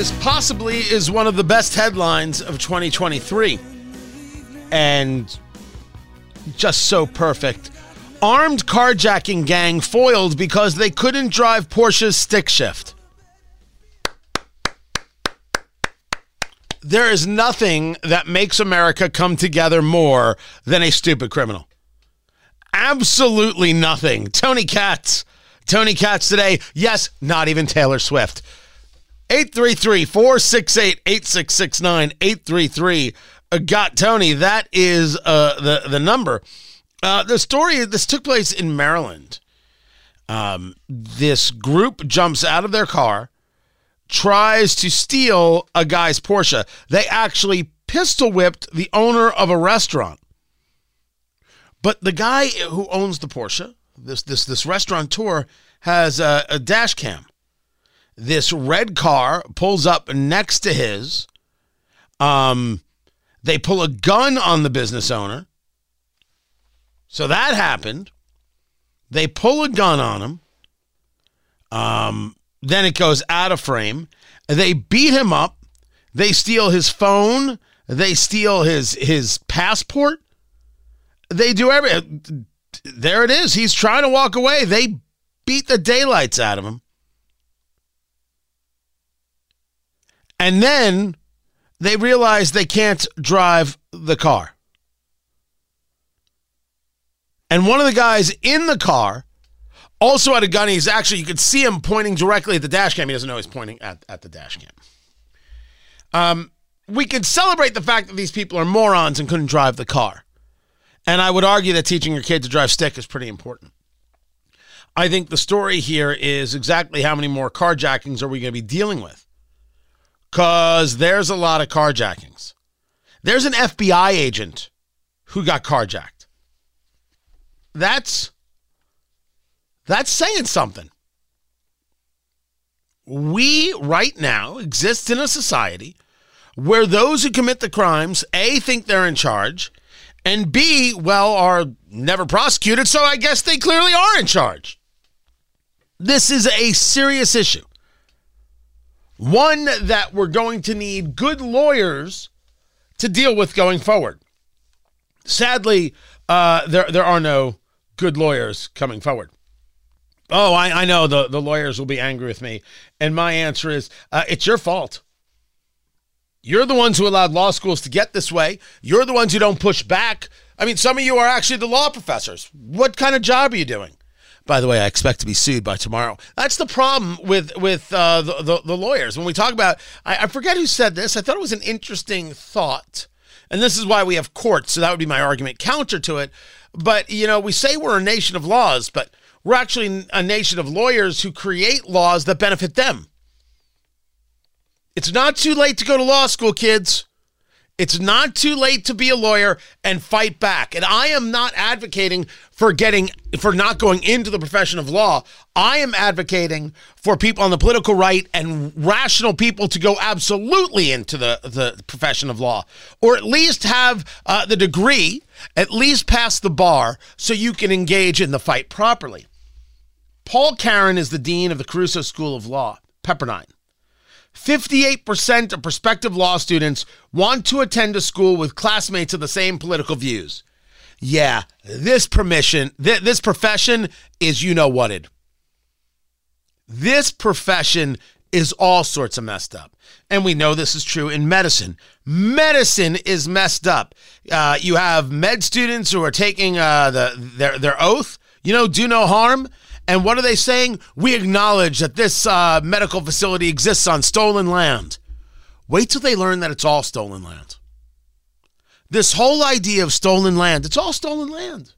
This possibly is one of the best headlines of 2023. And just so perfect. Armed carjacking gang foiled because they couldn't drive Porsche's stick shift. There is nothing that makes America come together more than a stupid criminal. Absolutely nothing. Tony Katz. Tony Katz today. Yes, not even Taylor Swift. 833 468 8669. 833 uh, got Tony. That is uh, the, the number. Uh, the story this took place in Maryland. Um, this group jumps out of their car, tries to steal a guy's Porsche. They actually pistol whipped the owner of a restaurant. But the guy who owns the Porsche, this this this restaurateur, has a, a dash cam this red car pulls up next to his. Um, they pull a gun on the business owner. So that happened. They pull a gun on him. Um, then it goes out of frame. They beat him up. They steal his phone. They steal his his passport. They do every. There it is. He's trying to walk away. They beat the daylights out of him. And then they realize they can't drive the car. And one of the guys in the car also had a gun. He's actually, you could see him pointing directly at the dash cam. He doesn't know he's pointing at, at the dash cam. Um, we can celebrate the fact that these people are morons and couldn't drive the car. And I would argue that teaching your kid to drive stick is pretty important. I think the story here is exactly how many more carjackings are we going to be dealing with? Because there's a lot of carjackings. There's an FBI agent who got carjacked. That's that's saying something. We right now exist in a society where those who commit the crimes A think they're in charge and B well are never prosecuted, so I guess they clearly are in charge. This is a serious issue. One that we're going to need good lawyers to deal with going forward. Sadly, uh, there there are no good lawyers coming forward. Oh, I, I know the, the lawyers will be angry with me. And my answer is uh, it's your fault. You're the ones who allowed law schools to get this way. You're the ones who don't push back. I mean, some of you are actually the law professors. What kind of job are you doing? By the way, I expect to be sued by tomorrow. That's the problem with with uh, the, the, the lawyers. When we talk about, I, I forget who said this. I thought it was an interesting thought, and this is why we have courts. So that would be my argument counter to it. But you know, we say we're a nation of laws, but we're actually a nation of lawyers who create laws that benefit them. It's not too late to go to law school, kids. It's not too late to be a lawyer and fight back. And I am not advocating for getting for not going into the profession of law. I am advocating for people on the political right and rational people to go absolutely into the, the profession of law, or at least have uh, the degree, at least pass the bar, so you can engage in the fight properly. Paul Caron is the dean of the Caruso School of Law, Pepperdine. 58% of prospective law students want to attend a school with classmates of the same political views. Yeah, this permission, th- this profession is you know whated. This profession is all sorts of messed up. And we know this is true in medicine. Medicine is messed up. Uh, you have med students who are taking uh, the, their, their oath, you know, do no harm. And what are they saying? We acknowledge that this uh, medical facility exists on stolen land. Wait till they learn that it's all stolen land. This whole idea of stolen land, it's all stolen land.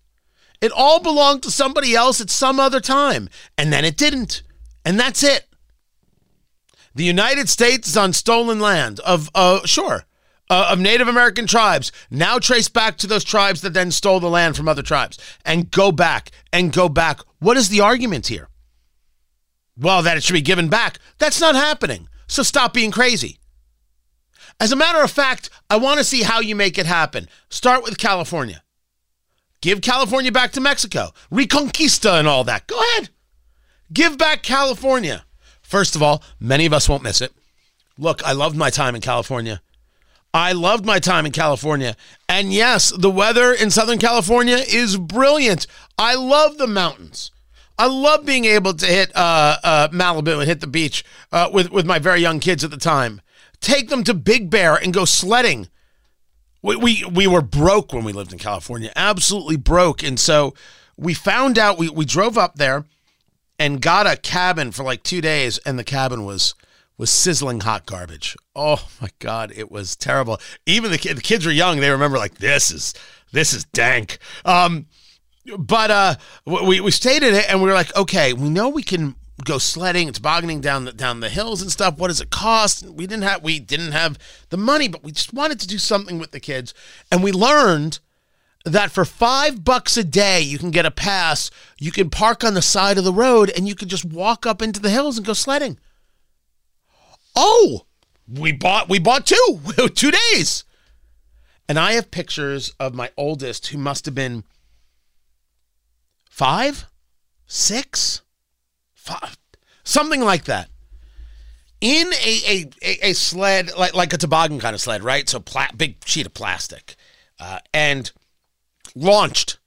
It all belonged to somebody else at some other time, and then it didn't. And that's it. The United States is on stolen land of, uh, sure, uh, of Native American tribes, now trace back to those tribes that then stole the land from other tribes, and go back and go back. What is the argument here? Well, that it should be given back. That's not happening. So stop being crazy. As a matter of fact, I want to see how you make it happen. Start with California. Give California back to Mexico. Reconquista and all that. Go ahead. Give back California. First of all, many of us won't miss it. Look, I loved my time in California. I loved my time in California. And yes, the weather in Southern California is brilliant. I love the mountains. I love being able to hit uh, uh, Malibu and hit the beach uh, with, with my very young kids at the time. Take them to Big Bear and go sledding. We, we, we were broke when we lived in California, absolutely broke. And so we found out, we, we drove up there and got a cabin for like two days, and the cabin was was sizzling hot garbage. Oh my god, it was terrible. Even the, the kids were young; they remember like this is this is dank. Um, but uh, we we stayed in it, and we were like, okay, we know we can go sledding, tobogganing down the down the hills and stuff. What does it cost? We didn't have we didn't have the money, but we just wanted to do something with the kids, and we learned that for five bucks a day you can get a pass. You can park on the side of the road, and you can just walk up into the hills and go sledding. Oh, we bought we bought two two days, and I have pictures of my oldest who must have been five, six, five, something like that. In a, a, a, sled, like, like a toboggan kind of sled, right? So, pla- big sheet of plastic. Uh, and launched,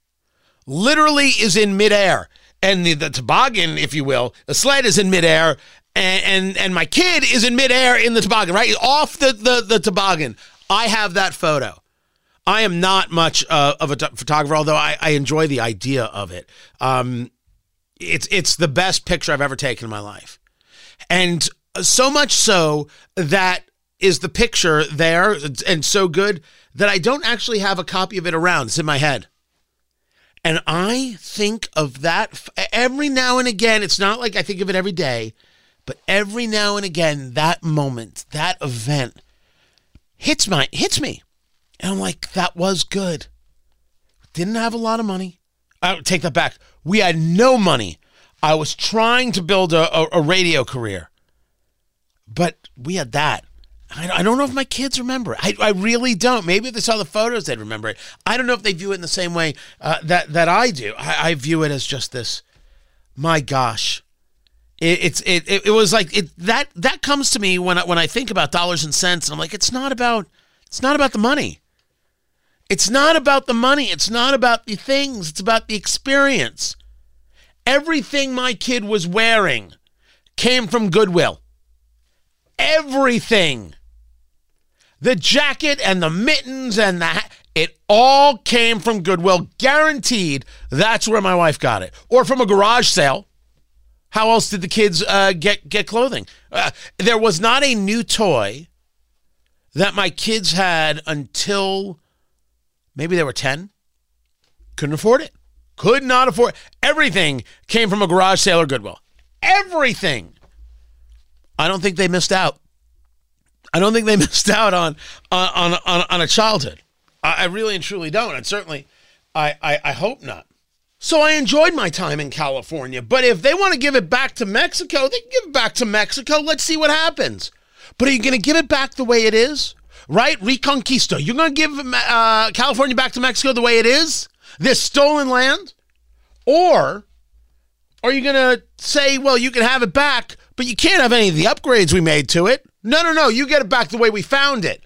literally is in midair. And the, the toboggan, if you will, the sled is in midair, and, and, and my kid is in midair in the toboggan, right? Off the, the, the toboggan. I have that photo. I am not much uh, of a t- photographer, although I, I, enjoy the idea of it. Um, it's it's the best picture I've ever taken in my life, and so much so that is the picture there, and so good that I don't actually have a copy of it around. It's in my head. And I think of that every now and again. It's not like I think of it every day, but every now and again, that moment, that event hits my hits me. And I'm like, that was good. Didn't have a lot of money. I take that back. We had no money. I was trying to build a, a, a radio career, but we had that. I, I don't know if my kids remember it. I, I really don't. Maybe if they saw the photos, they'd remember it. I don't know if they view it in the same way uh, that that I do. I, I view it as just this. My gosh, it, it's it, it, it was like it that that comes to me when I, when I think about dollars and cents, and I'm like, it's not about it's not about the money. It's not about the money. It's not about the things. It's about the experience. Everything my kid was wearing came from Goodwill. Everything. The jacket and the mittens and the hat, it all came from Goodwill. Guaranteed that's where my wife got it. Or from a garage sale. How else did the kids uh, get, get clothing? Uh, there was not a new toy that my kids had until maybe they were 10. Couldn't afford it. Could not afford Everything came from a garage sale or Goodwill. Everything. I don't think they missed out. I don't think they missed out on on on, on a childhood. I, I, really and truly don't. And certainly, I, I I hope not. So I enjoyed my time in California. But if they want to give it back to Mexico, they can give it back to Mexico. Let's see what happens. But are you going to give it back the way it is? Right? Reconquista. You're going to give uh, California back to Mexico the way it is? This stolen land? Or are you going to say, well, you can have it back, but you can't have any of the upgrades we made to it? No, no, no. You get it back the way we found it.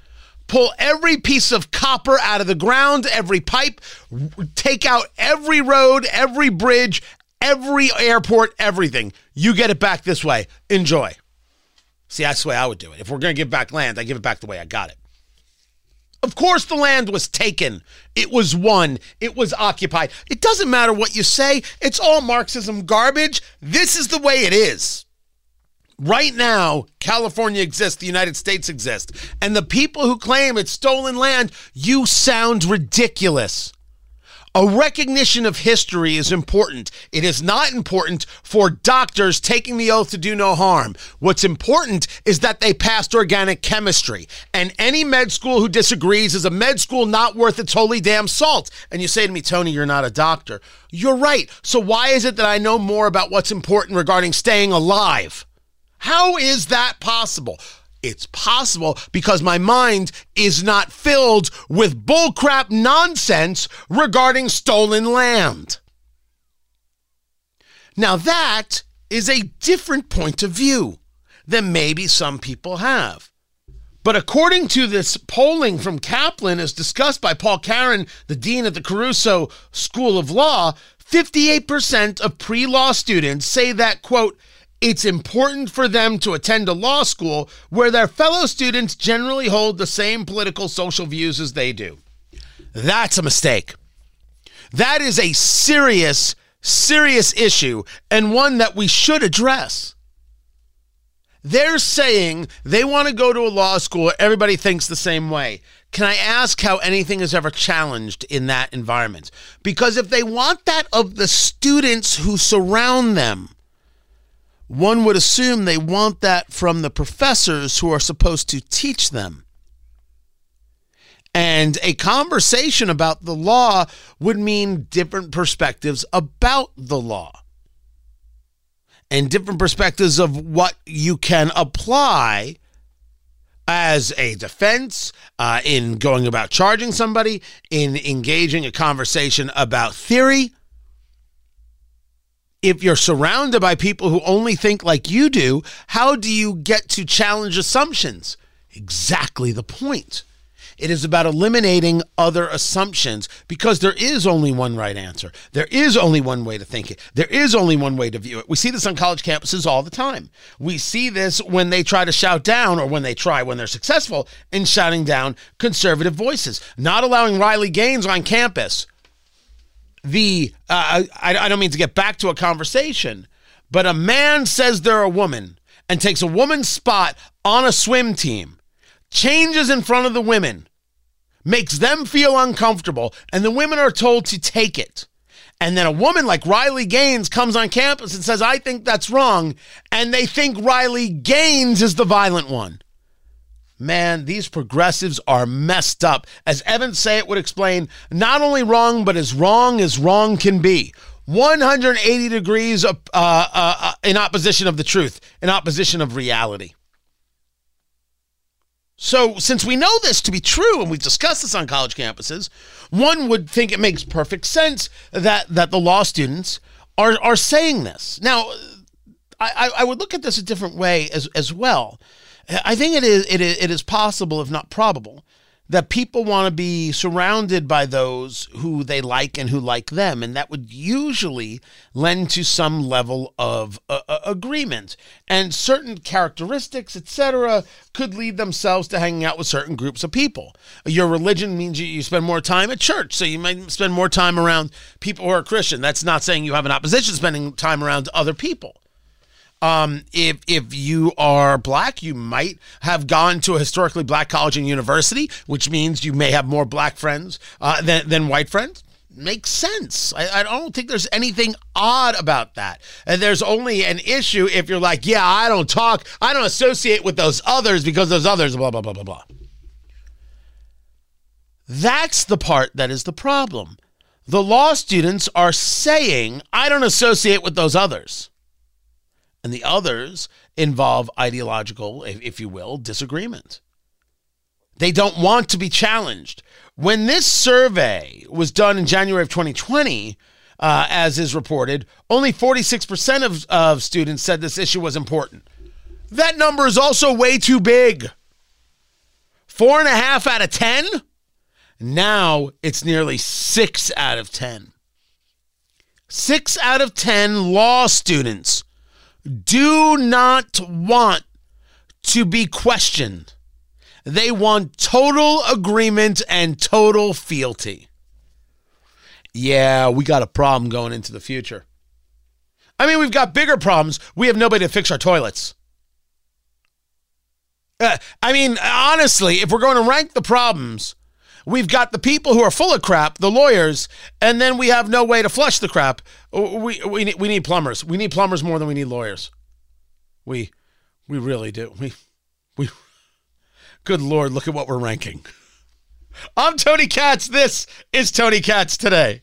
Pull every piece of copper out of the ground, every pipe, take out every road, every bridge, every airport, everything. You get it back this way. Enjoy. See, that's the way I would do it. If we're going to give back land, I give it back the way I got it. Of course, the land was taken. It was won. It was occupied. It doesn't matter what you say. It's all Marxism garbage. This is the way it is. Right now, California exists, the United States exists. And the people who claim it's stolen land, you sound ridiculous. A recognition of history is important. It is not important for doctors taking the oath to do no harm. What's important is that they passed organic chemistry. And any med school who disagrees is a med school not worth its holy damn salt. And you say to me, Tony, you're not a doctor. You're right. So why is it that I know more about what's important regarding staying alive? How is that possible? It's possible because my mind is not filled with bullcrap nonsense regarding stolen land. Now, that is a different point of view than maybe some people have. But according to this polling from Kaplan, as discussed by Paul Caron, the dean at the Caruso School of Law, 58% of pre law students say that, quote, it's important for them to attend a law school where their fellow students generally hold the same political social views as they do. That's a mistake. That is a serious, serious issue and one that we should address. They're saying they want to go to a law school where everybody thinks the same way. Can I ask how anything is ever challenged in that environment? Because if they want that of the students who surround them, one would assume they want that from the professors who are supposed to teach them. And a conversation about the law would mean different perspectives about the law and different perspectives of what you can apply as a defense uh, in going about charging somebody, in engaging a conversation about theory if you're surrounded by people who only think like you do, how do you get to challenge assumptions? Exactly the point. It is about eliminating other assumptions because there is only one right answer. There is only one way to think it. There is only one way to view it. We see this on college campuses all the time. We see this when they try to shout down or when they try, when they're successful in shouting down conservative voices, not allowing Riley Gaines on campus the uh, I, I don't mean to get back to a conversation, but a man says they're a woman and takes a woman's spot on a swim team, changes in front of the women, makes them feel uncomfortable, and the women are told to take it. And then a woman like Riley Gaines comes on campus and says, I think that's wrong. And they think Riley Gaines is the violent one. Man, these progressives are messed up. As Evan Sayet would explain, not only wrong, but as wrong as wrong can be. 180 degrees uh, uh, uh, in opposition of the truth, in opposition of reality. So, since we know this to be true, and we've discussed this on college campuses, one would think it makes perfect sense that, that the law students are, are saying this. Now, I, I would look at this a different way as, as well. I think it is it is, it is possible, if not probable, that people want to be surrounded by those who they like and who like them, and that would usually lend to some level of uh, uh agreement. And certain characteristics, etc., could lead themselves to hanging out with certain groups of people. Your religion means you, you spend more time at church, so you might spend more time around people who are Christian. That's not saying you have an opposition spending time around other people. Um, if if you are black, you might have gone to a historically black college and university, which means you may have more black friends uh, than than white friends. Makes sense. I, I don't think there's anything odd about that. And there's only an issue if you're like, yeah, I don't talk, I don't associate with those others because those others, blah blah blah blah blah. That's the part that is the problem. The law students are saying, I don't associate with those others and the others involve ideological, if you will, disagreement. They don't want to be challenged. When this survey was done in January of 2020, uh, as is reported, only 46% of, of students said this issue was important. That number is also way too big. Four and a half out of 10? Now it's nearly six out of 10. Six out of 10 law students do not want to be questioned. They want total agreement and total fealty. Yeah, we got a problem going into the future. I mean, we've got bigger problems. We have nobody to fix our toilets. Uh, I mean, honestly, if we're going to rank the problems, we've got the people who are full of crap, the lawyers, and then we have no way to flush the crap. We we need, we need plumbers. We need plumbers more than we need lawyers. We we really do. We we. Good lord, look at what we're ranking. I'm Tony Katz. This is Tony Katz today.